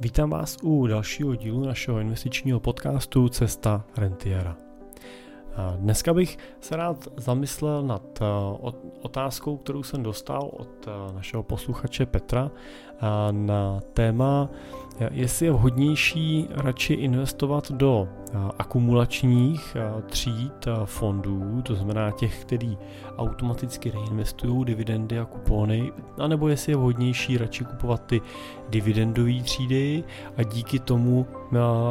Vítám vás u dalšího dílu našeho investičního podcastu Cesta rentiera. Dneska bych se rád zamyslel nad otázkou, kterou jsem dostal od našeho posluchače Petra na téma, jestli je vhodnější radši investovat do akumulačních tříd fondů, to znamená těch, který automaticky reinvestují dividendy a kupony, anebo jestli je vhodnější radši kupovat ty dividendové třídy a díky tomu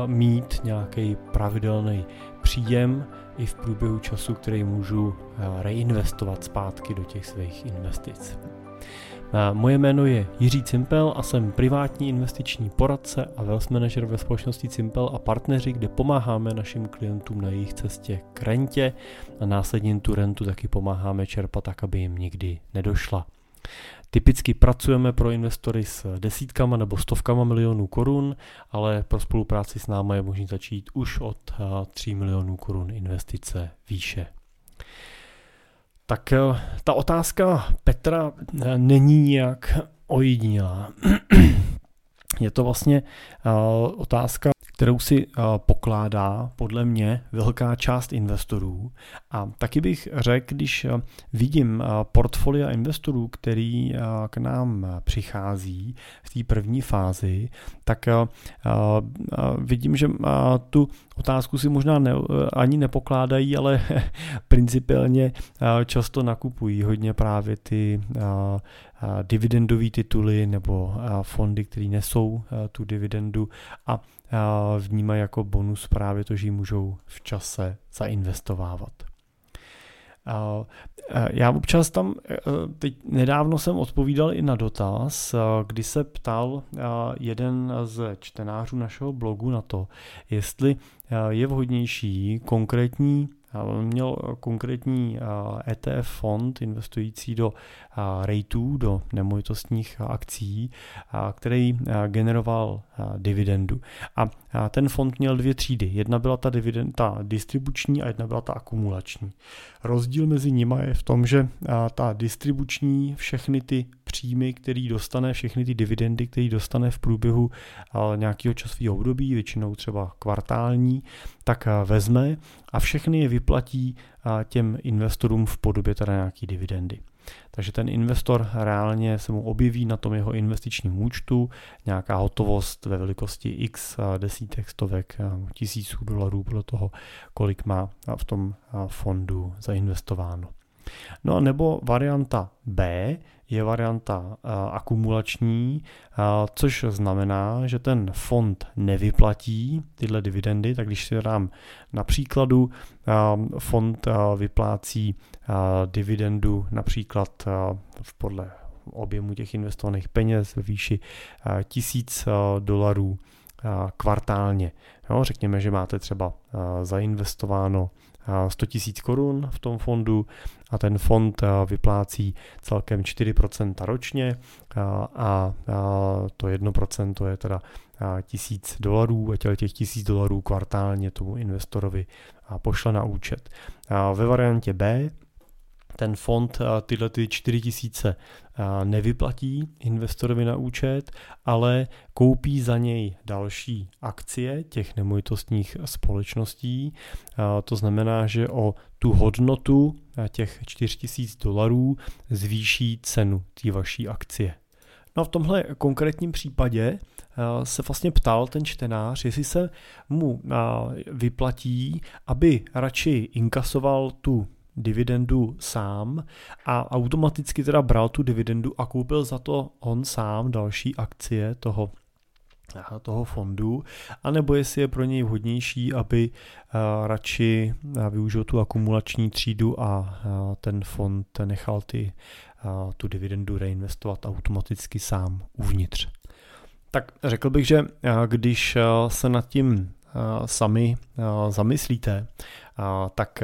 mít nějaký pravidelný příjem i v průběhu času, který můžu reinvestovat zpátky do těch svých investic. Moje jméno je Jiří Cimpel a jsem privátní investiční poradce a wealth manager ve společnosti Cimpel a partneři, kde pomáháme našim klientům na jejich cestě k rentě a následně tu rentu taky pomáháme čerpat tak, aby jim nikdy nedošla. Typicky pracujeme pro investory s desítkama nebo stovkama milionů korun, ale pro spolupráci s námi je možné začít už od 3 milionů korun investice výše. Tak eh, ta otázka Petra eh, není nijak ojedinělá. Je to vlastně eh, otázka kterou si eh, pokládá podle mě velká část investorů. A taky bych řekl, když eh, vidím eh, portfolia investorů, který k nám přichází v té první fázi, tak vidím, že tu otázku si možná ne, ani nepokládají, ale principiálně často nakupují hodně právě ty dividendové tituly nebo fondy, které nesou tu dividendu a vnímají jako bonus právě to, že ji můžou v čase zainvestovávat. Já občas tam, teď nedávno jsem odpovídal i na dotaz, kdy se ptal jeden z čtenářů našeho blogu na to, jestli je vhodnější konkrétní měl konkrétní ETF fond investující do rateů, do nemovitostních akcí, který generoval dividendu. A ten fond měl dvě třídy. Jedna byla ta, dividend, ta distribuční a jedna byla ta akumulační. Rozdíl mezi nimi je v tom, že ta distribuční všechny ty příjmy, který dostane, všechny ty dividendy, které dostane v průběhu nějakého časového období, většinou třeba kvartální, tak vezme a všechny je vyplatí těm investorům v podobě teda nějaký dividendy. Takže ten investor reálně se mu objeví na tom jeho investičním účtu nějaká hotovost ve velikosti x desítek, stovek, tisíců dolarů podle toho, kolik má v tom fondu zainvestováno. No a nebo varianta B je varianta uh, akumulační, uh, což znamená, že ten fond nevyplatí tyhle dividendy, tak když si dám na příkladu, uh, fond vyplácí dividendu například podle objemu těch investovaných peněz ve výši uh, 1000 uh, dolarů kvartálně. Jo, řekněme, že máte třeba zainvestováno 100 000 korun v tom fondu a ten fond vyplácí celkem 4% ročně a to 1% je teda 1000 dolarů a těch 1000 dolarů kvartálně tomu investorovi pošle na účet. Ve variantě B ten fond tyhle ty 4000 nevyplatí investorovi na účet, ale koupí za něj další akcie těch nemovitostních společností. To znamená, že o tu hodnotu těch 4000 dolarů zvýší cenu té vaší akcie. No a v tomhle konkrétním případě se vlastně ptal ten čtenář, jestli se mu vyplatí, aby radši inkasoval tu dividendu sám a automaticky teda bral tu dividendu a koupil za to on sám další akcie toho toho fondu, anebo jestli je pro něj vhodnější, aby radši využil tu akumulační třídu a ten fond nechal ty, tu dividendu reinvestovat automaticky sám uvnitř. Tak řekl bych, že když se nad tím sami zamyslíte, tak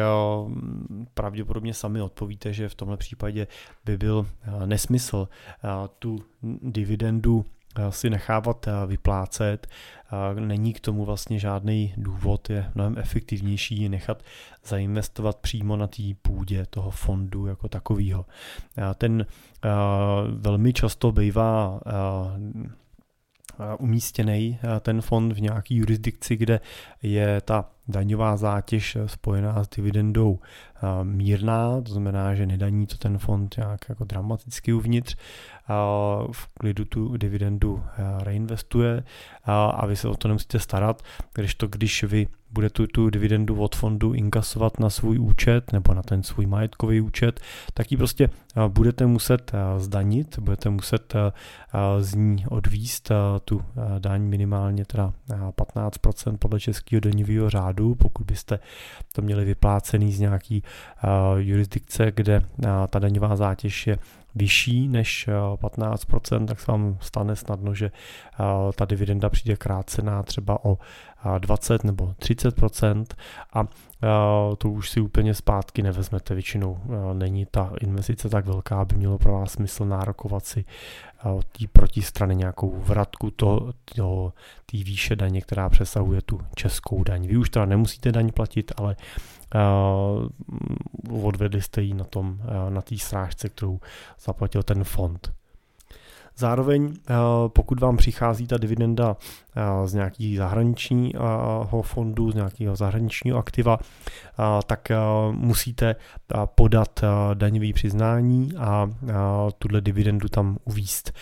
pravděpodobně sami odpovíte, že v tomhle případě by byl nesmysl tu dividendu si nechávat vyplácet. Není k tomu vlastně žádný důvod, je mnohem efektivnější nechat zainvestovat přímo na té půdě toho fondu jako takového. Ten velmi často bývá umístěný ten fond v nějaký jurisdikci, kde je ta daňová zátěž spojená s dividendou mírná, to znamená, že nedaní to ten fond nějak jako dramaticky uvnitř, v klidu tu dividendu reinvestuje a vy se o to nemusíte starat, když to, když vy bude tu, tu dividendu od fondu inkasovat na svůj účet nebo na ten svůj majetkový účet, tak ji prostě budete muset zdanit, budete muset z ní odvíst tu daň minimálně teda 15% podle českého daňového řádu, pokud byste to měli vyplácený z nějaký jurisdikce, kde ta daňová zátěž je vyšší než 15%, tak se vám stane snadno, že ta dividenda přijde krácená třeba o 20 nebo 30% a to už si úplně zpátky nevezmete většinou. Není ta investice tak velká, aby mělo pro vás smysl nárokovat si od té protistrany nějakou vratku to, to, výše daně, která přesahuje tu českou daň. Vy už teda nemusíte daň platit, ale odvedli jste ji na, tom, uh, na té srážce, kterou zaplatil ten fond. Zároveň, eh, pokud vám přichází ta dividenda z nějakého zahraničního fondu, z nějakého zahraničního aktiva, tak musíte podat daňové přiznání a tuhle dividendu tam uvíst.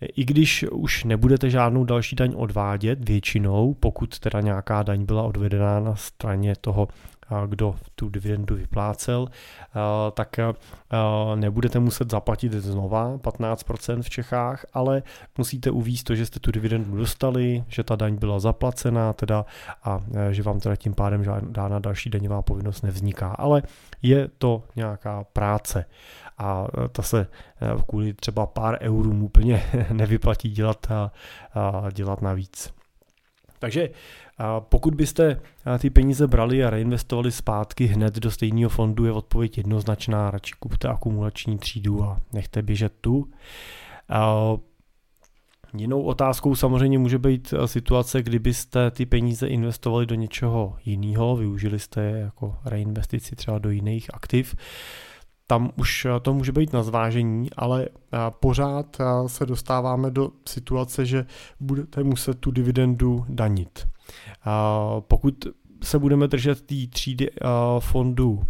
I když už nebudete žádnou další daň odvádět většinou, pokud teda nějaká daň byla odvedená na straně toho kdo tu dividendu vyplácel, tak nebudete muset zaplatit znova 15% v Čechách, ale musíte uvíct to, že jste tu dividendu dostali, že ta daň byla zaplacená teda a že vám teda tím pádem žádná další daňová povinnost nevzniká. Ale je to nějaká práce a ta se kvůli třeba pár eurům úplně nevyplatí dělat, dělat navíc. Takže pokud byste ty peníze brali a reinvestovali zpátky hned do stejného fondu, je odpověď jednoznačná, radši kupte akumulační třídu a nechte běžet tu. Jinou otázkou samozřejmě může být situace, kdybyste ty peníze investovali do něčeho jiného, využili jste je jako reinvestici třeba do jiných aktiv, tam už to může být na zvážení, ale pořád se dostáváme do situace, že budete muset tu dividendu danit. Pokud se budeme držet té třídy fondu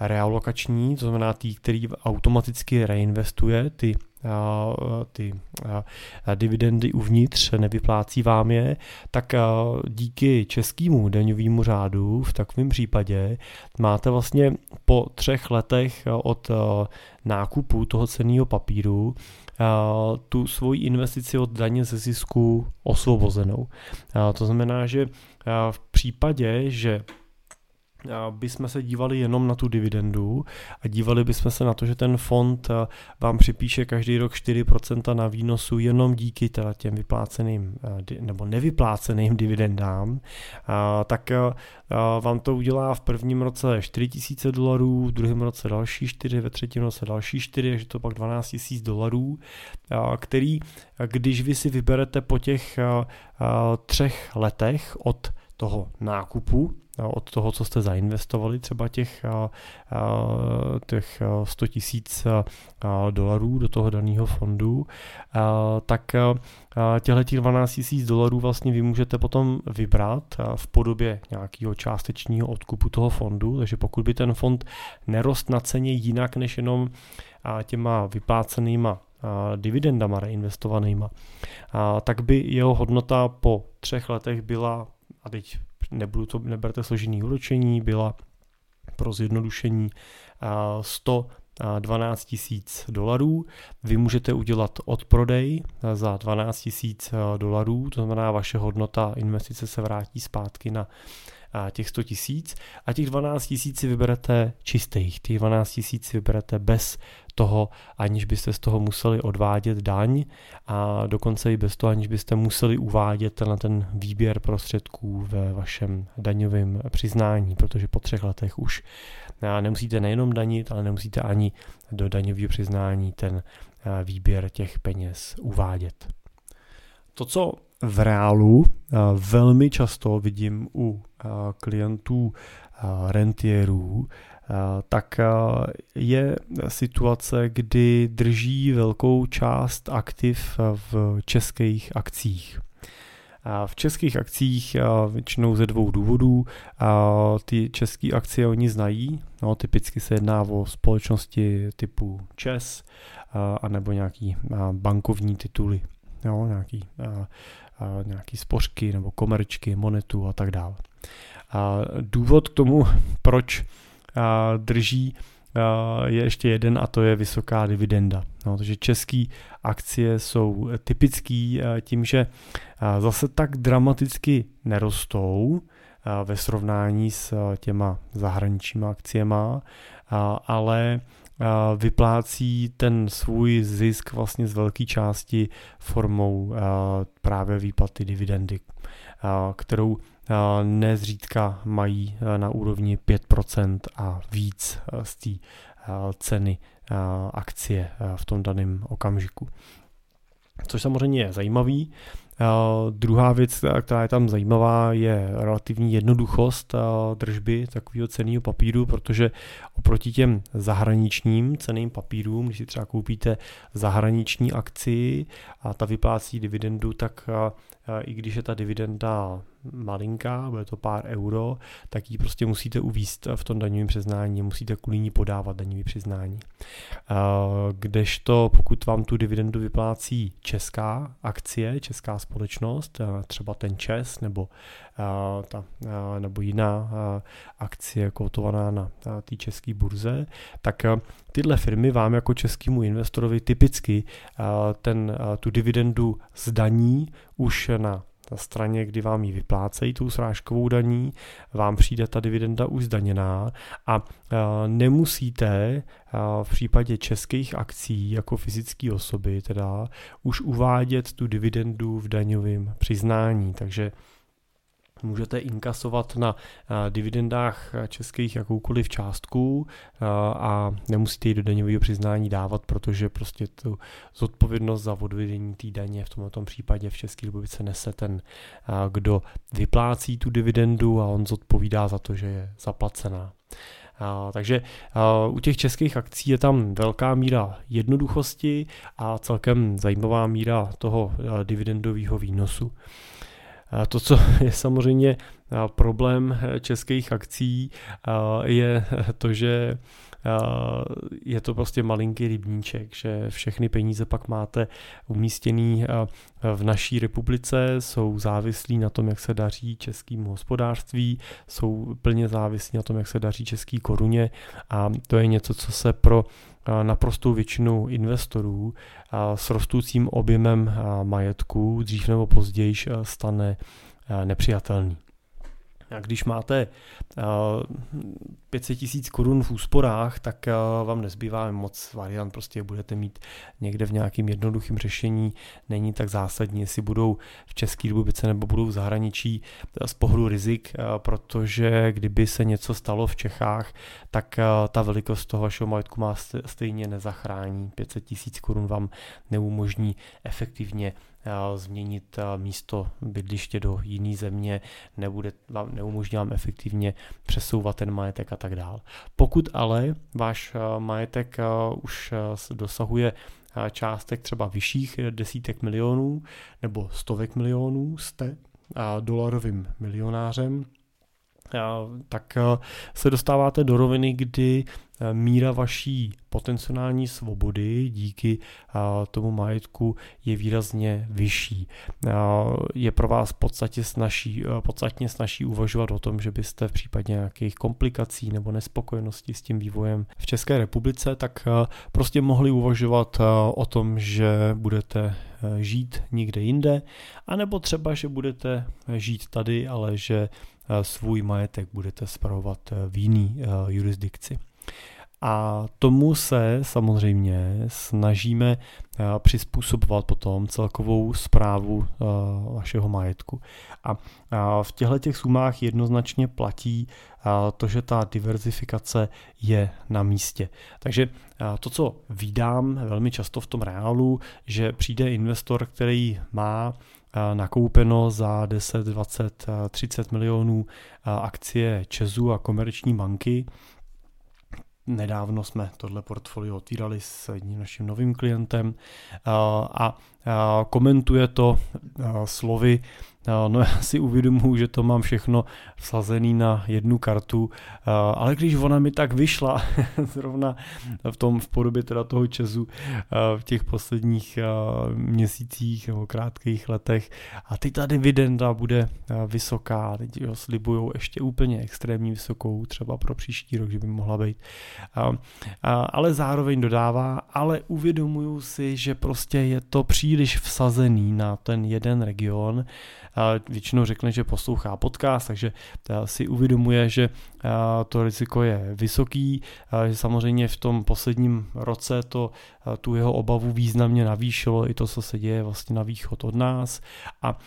realokační, to znamená tý, který automaticky reinvestuje ty ty dividendy uvnitř, nevyplácí vám je, tak díky českému daňovému řádu v takovém případě máte vlastně po třech letech od nákupu toho cenného papíru tu svoji investici od daně ze zisku osvobozenou. To znamená, že v případě, že bychom se dívali jenom na tu dividendu a dívali bychom se na to, že ten fond eh, vám připíše každý rok 4% na výnosu jenom díky teda těm vypláceným eh, nebo nevypláceným dividendám, tak eh, vám to udělá v prvním roce 4000 dolarů, v druhém roce další 4, ve třetím roce další 4, takže to pak 12 000 dolarů, který, když vy si vyberete po těch třech letech od toho nákupu, od toho, co jste zainvestovali, třeba těch, těch 100 tisíc dolarů do toho daného fondu, tak těchto těch 12 tisíc dolarů vlastně vy můžete potom vybrat v podobě nějakého částečního odkupu toho fondu, takže pokud by ten fond nerost na ceně jinak než jenom těma vyplácenýma dividendama reinvestovanýma, tak by jeho hodnota po třech letech byla, a teď nebudu to, neberte složený úročení, byla pro zjednodušení 100 12 tisíc dolarů. Vy můžete udělat odprodej za 12 tisíc dolarů, to znamená vaše hodnota investice se vrátí zpátky na těch 100 tisíc a těch 12 tisíc si vyberete čistých, těch 12 tisíc si vyberete bez toho, aniž byste z toho museli odvádět daň a dokonce i bez toho, aniž byste museli uvádět na ten výběr prostředků ve vašem daňovém přiznání, protože po třech letech už nemusíte nejenom danit, ale nemusíte ani do daňového přiznání ten výběr těch peněz uvádět. To, co v reálu velmi často vidím u klientů rentierů, tak je situace, kdy drží velkou část aktiv v českých akcích. V českých akcích většinou ze dvou důvodů. Ty české akcie oni znají, no, typicky se jedná o společnosti typu ČES, anebo nějaký bankovní tituly, jo, nějaký, nějaký spořky nebo komerčky, monetu a tak dále. Důvod k tomu, proč drží je ještě jeden a to je vysoká dividenda. No, takže české akcie jsou typický tím, že zase tak dramaticky nerostou ve srovnání s těma zahraničníma akciema, ale vyplácí ten svůj zisk vlastně z velké části formou právě výplaty dividendy, kterou nezřídka mají na úrovni 5% a víc z té ceny akcie v tom daném okamžiku. Což samozřejmě je zajímavý, Druhá věc, která je tam zajímavá, je relativní jednoduchost držby takového ceného papíru, protože oproti těm zahraničním ceným papírům, když si třeba koupíte zahraniční akci a ta vyplácí dividendu, tak i když je ta dividenda malinká, bude to pár euro, tak ji prostě musíte uvíst v tom daňovém přiznání, musíte kvůli ní podávat daňové přiznání. Kdežto pokud vám tu dividendu vyplácí česká akcie, česká společnost, třeba ten ČES nebo, ta, nebo jiná akcie kotovaná na té české burze, tak tyhle firmy vám jako českému investorovi typicky ten, tu dividendu zdaní už na na straně, kdy vám ji vyplácejí tou srážkovou daní, vám přijde ta dividenda už zdaněná a nemusíte v případě českých akcí jako fyzické osoby teda už uvádět tu dividendu v daňovém přiznání, takže můžete inkasovat na eh, dividendách českých jakoukoliv částku eh, a nemusíte ji do daňového přiznání dávat, protože prostě tu zodpovědnost za odvedení té daně v tomto případě v České republice nese ten, eh, kdo vyplácí tu dividendu a on zodpovídá za to, že je zaplacená. Uh, takže uh, u těch českých akcí je tam velká míra jednoduchosti a celkem zajímavá míra toho dividendového výnosu. To, co je samozřejmě problém eh, českých akcí, je to, že je to prostě malinký rybníček, že všechny peníze pak máte umístěný v naší republice, jsou závislí na tom, jak se daří českému hospodářství, jsou plně závislí na tom, jak se daří český koruně a to je něco, co se pro naprostou většinu investorů s rostoucím objemem majetku dřív nebo později stane nepřijatelný. A když máte 500 tisíc korun v úsporách, tak vám nezbývá moc variant, prostě budete mít někde v nějakém jednoduchém řešení, není tak zásadní, jestli budou v České republice nebo budou v zahraničí z pohledu rizik, protože kdyby se něco stalo v Čechách, tak ta velikost toho vašeho majetku má stejně nezachrání. 500 tisíc korun vám neumožní efektivně změnit místo bydliště do jiné země, nebude vám, neumožní vám efektivně přesouvat ten majetek a tak dále. Pokud ale váš majetek už dosahuje částek třeba vyšších desítek milionů nebo stovek milionů, jste dolarovým milionářem, tak se dostáváte do roviny, kdy míra vaší potenciální svobody díky tomu majetku je výrazně vyšší. Je pro vás podstatě snaží, podstatně snaží uvažovat o tom, že byste v případě nějakých komplikací nebo nespokojenosti s tím vývojem v České republice, tak prostě mohli uvažovat o tom, že budete žít někde jinde, anebo třeba, že budete žít tady, ale že svůj majetek budete spravovat v jiný jurisdikci. A tomu se samozřejmě snažíme eh, přizpůsobovat potom celkovou zprávu eh, vašeho majetku. A v těchto těch sumách jednoznačně platí eh, to, že ta diverzifikace je na místě. Takže to, co vídám velmi často v tom reálu, že přijde investor, který má nakoupeno za 10, 20, 30 milionů akcie Česu a komerční banky, Nedávno jsme tohle portfolio otvírali s jedním naším novým klientem a komentuje to slovy, No já si uvědomuji, že to mám všechno vsazený na jednu kartu, ale když ona mi tak vyšla, zrovna v tom v podobě teda toho Česu v těch posledních měsících nebo krátkých letech. A teď ta dividenda bude vysoká, teď jo, slibujou ještě úplně extrémně vysokou, třeba pro příští rok, že by mohla být. Ale zároveň dodává, ale uvědomuju si, že prostě je to příliš vsazený na ten jeden region, většinou řekne, že poslouchá podcast, takže si uvědomuje, že to riziko je vysoký, že samozřejmě v tom posledním roce to tu jeho obavu významně navýšilo i to, co se děje vlastně na východ od nás. A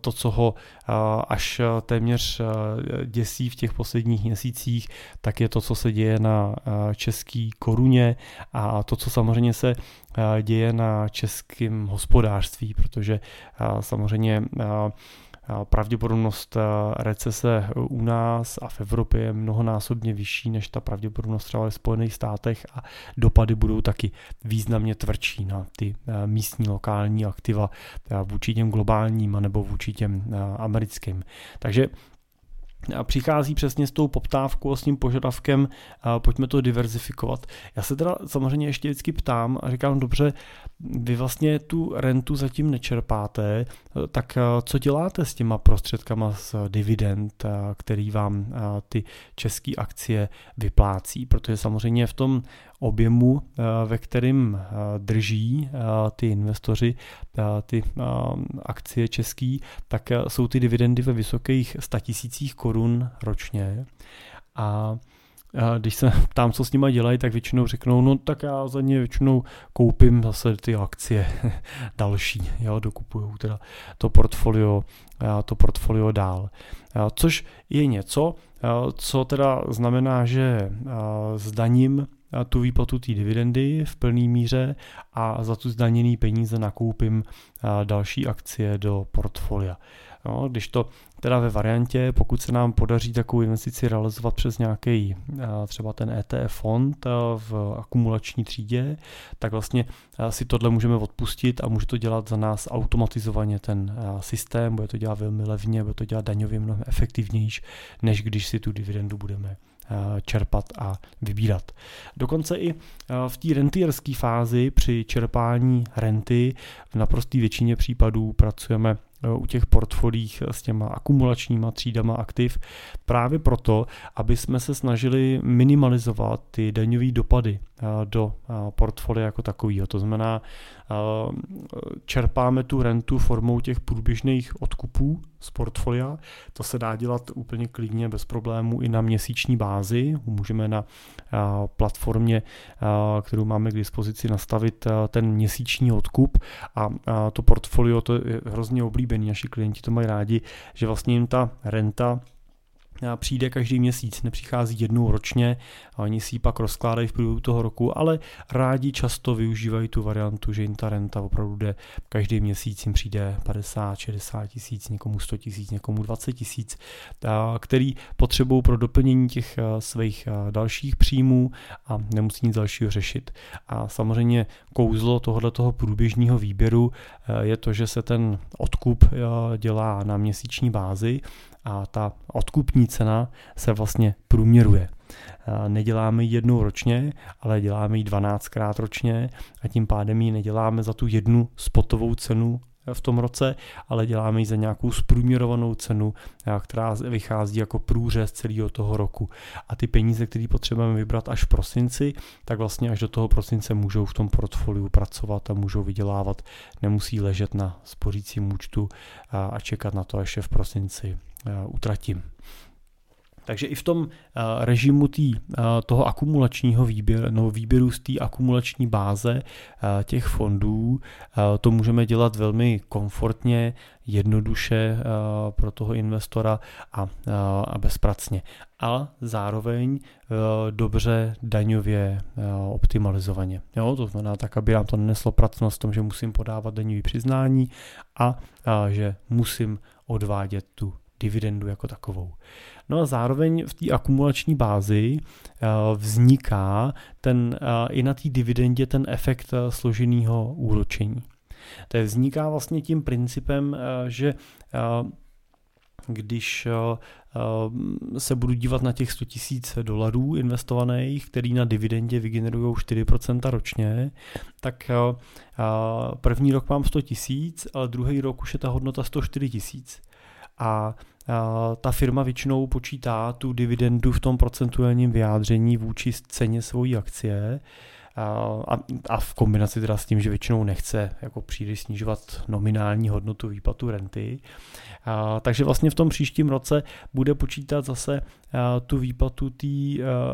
to, co ho až téměř děsí v těch posledních měsících, tak je to, co se děje na český koruně. A to, co samozřejmě se děje na českém hospodářství, protože samozřejmě pravděpodobnost recese u nás a v Evropě je mnohonásobně vyšší než ta pravděpodobnost třeba ve Spojených státech a dopady budou taky významně tvrdší na ty místní lokální aktiva vůči těm globálním nebo vůči těm americkým. Takže a přichází přesně s tou poptávkou a s tím požadavkem, a pojďme to diverzifikovat. Já se teda samozřejmě ještě vždycky ptám a říkám, dobře, vy vlastně tu rentu zatím nečerpáte, tak co děláte s těma prostředkama z dividend, který vám ty české akcie vyplácí? Protože samozřejmě v tom objemu, ve kterým drží ty investoři ty akcie český, tak jsou ty dividendy ve vysokých statisících korun ročně. A když se ptám, co s nima dělají, tak většinou řeknou, no tak já za ně většinou koupím zase ty akcie další, jo, dokupuju teda to portfolio, to portfolio dál. Což je něco, co teda znamená, že zdaním tu výplatu té dividendy v plné míře a za tu zdaněný peníze nakoupím další akcie do portfolia. No, když to teda ve variantě, pokud se nám podaří takovou investici realizovat přes nějaký třeba ten ETF fond v akumulační třídě, tak vlastně si tohle můžeme odpustit a může to dělat za nás automatizovaně ten systém, bude to dělat velmi levně, bude to dělat daňově mnohem efektivnější, než když si tu dividendu budeme čerpat a vybírat. Dokonce i v té rentierské fázi při čerpání renty v naprosté většině případů pracujeme u těch portfolích s těma akumulačníma třídama aktiv právě proto, aby jsme se snažili minimalizovat ty daňové dopady do portfolia jako takového. To znamená, čerpáme tu rentu formou těch průběžných odkupů z portfolia. To se dá dělat úplně klidně bez problémů i na měsíční bázi. Můžeme na platformě, kterou máme k dispozici, nastavit ten měsíční odkup a to portfolio, to je hrozně oblíbený, naši klienti to mají rádi, že vlastně jim ta renta přijde každý měsíc, nepřichází jednou ročně a oni si ji pak rozkládají v průběhu toho roku, ale rádi často využívají tu variantu, že jim ta renta opravdu jde každý měsíc, jim přijde 50, 60 tisíc, někomu 100 tisíc, někomu 20 tisíc, který potřebují pro doplnění těch svých dalších příjmů a nemusí nic dalšího řešit. A samozřejmě kouzlo tohoto průběžního výběru je to, že se ten odkup dělá na měsíční bázi a ta odkupní cena se vlastně průměruje. Neděláme ji jednou ročně, ale děláme ji 12krát ročně a tím pádem ji neděláme za tu jednu spotovou cenu v tom roce, ale děláme ji za nějakou zprůměrovanou cenu, která vychází jako průřez celého toho roku. A ty peníze, které potřebujeme vybrat až v prosinci, tak vlastně až do toho prosince můžou v tom portfoliu pracovat a můžou vydělávat. Nemusí ležet na spořícím účtu a čekat na to, až je v prosinci Eh, utratím. Takže i v tom eh, režimu tý, eh, toho akumulačního výběru, no, výběru z té akumulační báze těch fondů to můžeme dělat velmi komfortně, jednoduše pro toho investora a, a bezpracně. A zároveň dobře daňově optimalizovaně. Jo, to znamená tak, aby nám to neneslo pracnost v tom, že musím podávat daňový přiznání a, a že musím odvádět tu dividendu jako takovou. No a zároveň v té akumulační bázi vzniká ten, i na té dividendě ten efekt složeného úročení. To je vzniká vlastně tím principem, že když se budu dívat na těch 100 000 dolarů investovaných, který na dividendě vygenerují 4% ročně, tak první rok mám 100 tisíc, ale druhý rok už je ta hodnota 104 tisíc. A ta firma většinou počítá tu dividendu v tom procentuálním vyjádření vůči ceně svojí akcie a, a v kombinaci teda s tím, že většinou nechce jako příliš snižovat nominální hodnotu výplatu renty. A, takže vlastně v tom příštím roce bude počítat zase a, tu výplatu té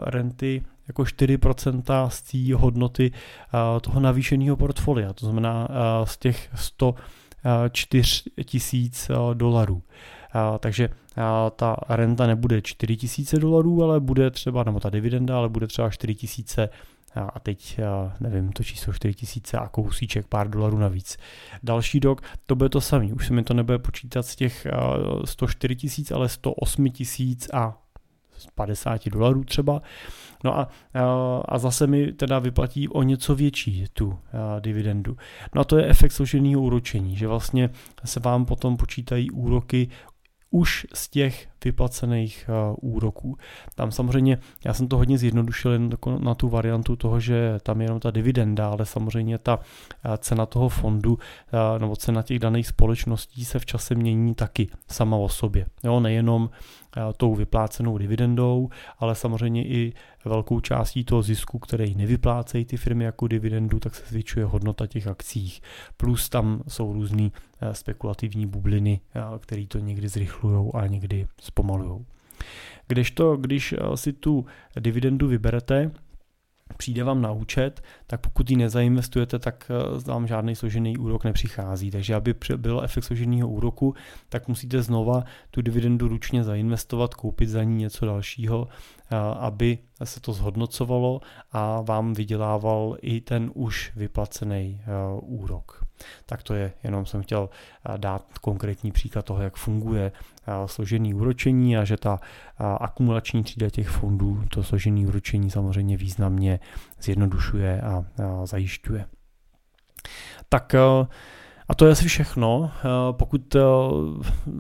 renty jako 4% z té hodnoty a, toho navýšeného portfolia, to znamená a, z těch 104 tisíc dolarů. Takže ta renta nebude 4 tisíce dolarů, ale bude třeba, nebo ta dividenda, ale bude třeba 4 tisíce a teď, nevím, to číslo 4000 a kousíček, pár dolarů navíc. Další rok to bude to samý, už se mi to nebude počítat z těch 104 tisíc, ale 108 tisíc a 50 dolarů třeba. No a, a zase mi teda vyplatí o něco větší tu dividendu. No a to je efekt složeného úročení, že vlastně se vám potom počítají úroky už z těch vyplacených uh, úroků. Tam samozřejmě, já jsem to hodně zjednodušil jen na tu variantu toho, že tam je jenom ta dividenda, ale samozřejmě ta uh, cena toho fondu uh, nebo cena těch daných společností se v čase mění taky sama o sobě. Jo, nejenom tou vyplácenou dividendou, ale samozřejmě i velkou částí toho zisku, který nevyplácejí ty firmy jako dividendu, tak se zvětšuje hodnota těch akcích. Plus tam jsou různé spekulativní bubliny, které to někdy zrychlují a někdy zpomalují. Kdežto, když eh, si tu dividendu vyberete, přijde vám na účet, tak pokud ji nezainvestujete, tak eh, vám žádný složený úrok nepřichází. Takže aby byl efekt složeného úroku, tak musíte znova tu dividendu ručně zainvestovat, koupit za ní něco dalšího, eh, aby se to zhodnocovalo a vám vydělával i ten už vyplacený úrok. Tak to je, jenom jsem chtěl dát konkrétní příklad toho, jak funguje složený úročení a že ta akumulační třída těch fondů to složený úročení samozřejmě významně zjednodušuje a zajišťuje. Tak a to je asi všechno. Pokud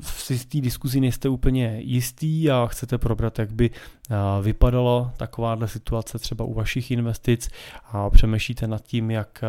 si z té diskuzi nejste úplně jistý a chcete probrat, jak by vypadala takováhle situace třeba u vašich investic a přemýšlíte nad tím, jak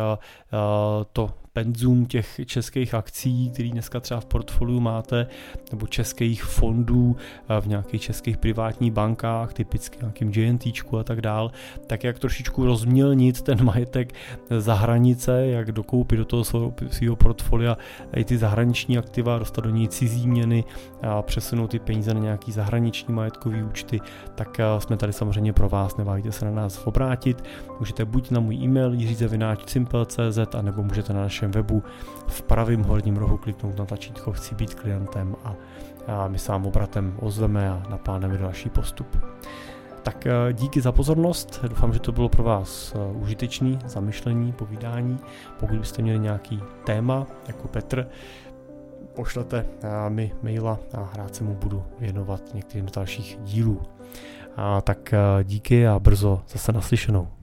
to penzum těch českých akcí, který dneska třeba v portfoliu máte, nebo českých fondů v nějakých českých privátních bankách, typicky nějakým JNT a tak dál, tak jak trošičku rozmělnit ten majetek za hranice, jak dokoupit do toho svého portfolia i ty zahraniční aktiva, dostat do něj cizí měny a přesunout ty peníze na nějaký zahraniční majetkový účty, tak jsme tady samozřejmě pro vás, neváhejte se na nás obrátit. Můžete buď na můj e-mail jiřizevináč.simple.cz a nebo můžete na našem webu v pravém horním rohu kliknout na tlačítko Chci být klientem a, a my se vám obratem ozveme a naplánujeme další postup. Tak eh, díky za pozornost, doufám, že to bylo pro vás eh, užitečný zamyšlení, povídání. Pokud byste měli nějaký téma, jako Petr, pošlete eh, mi maila a rád se mu budu věnovat některým z dalších dílů. A tak díky a brzo zase naslyšenou.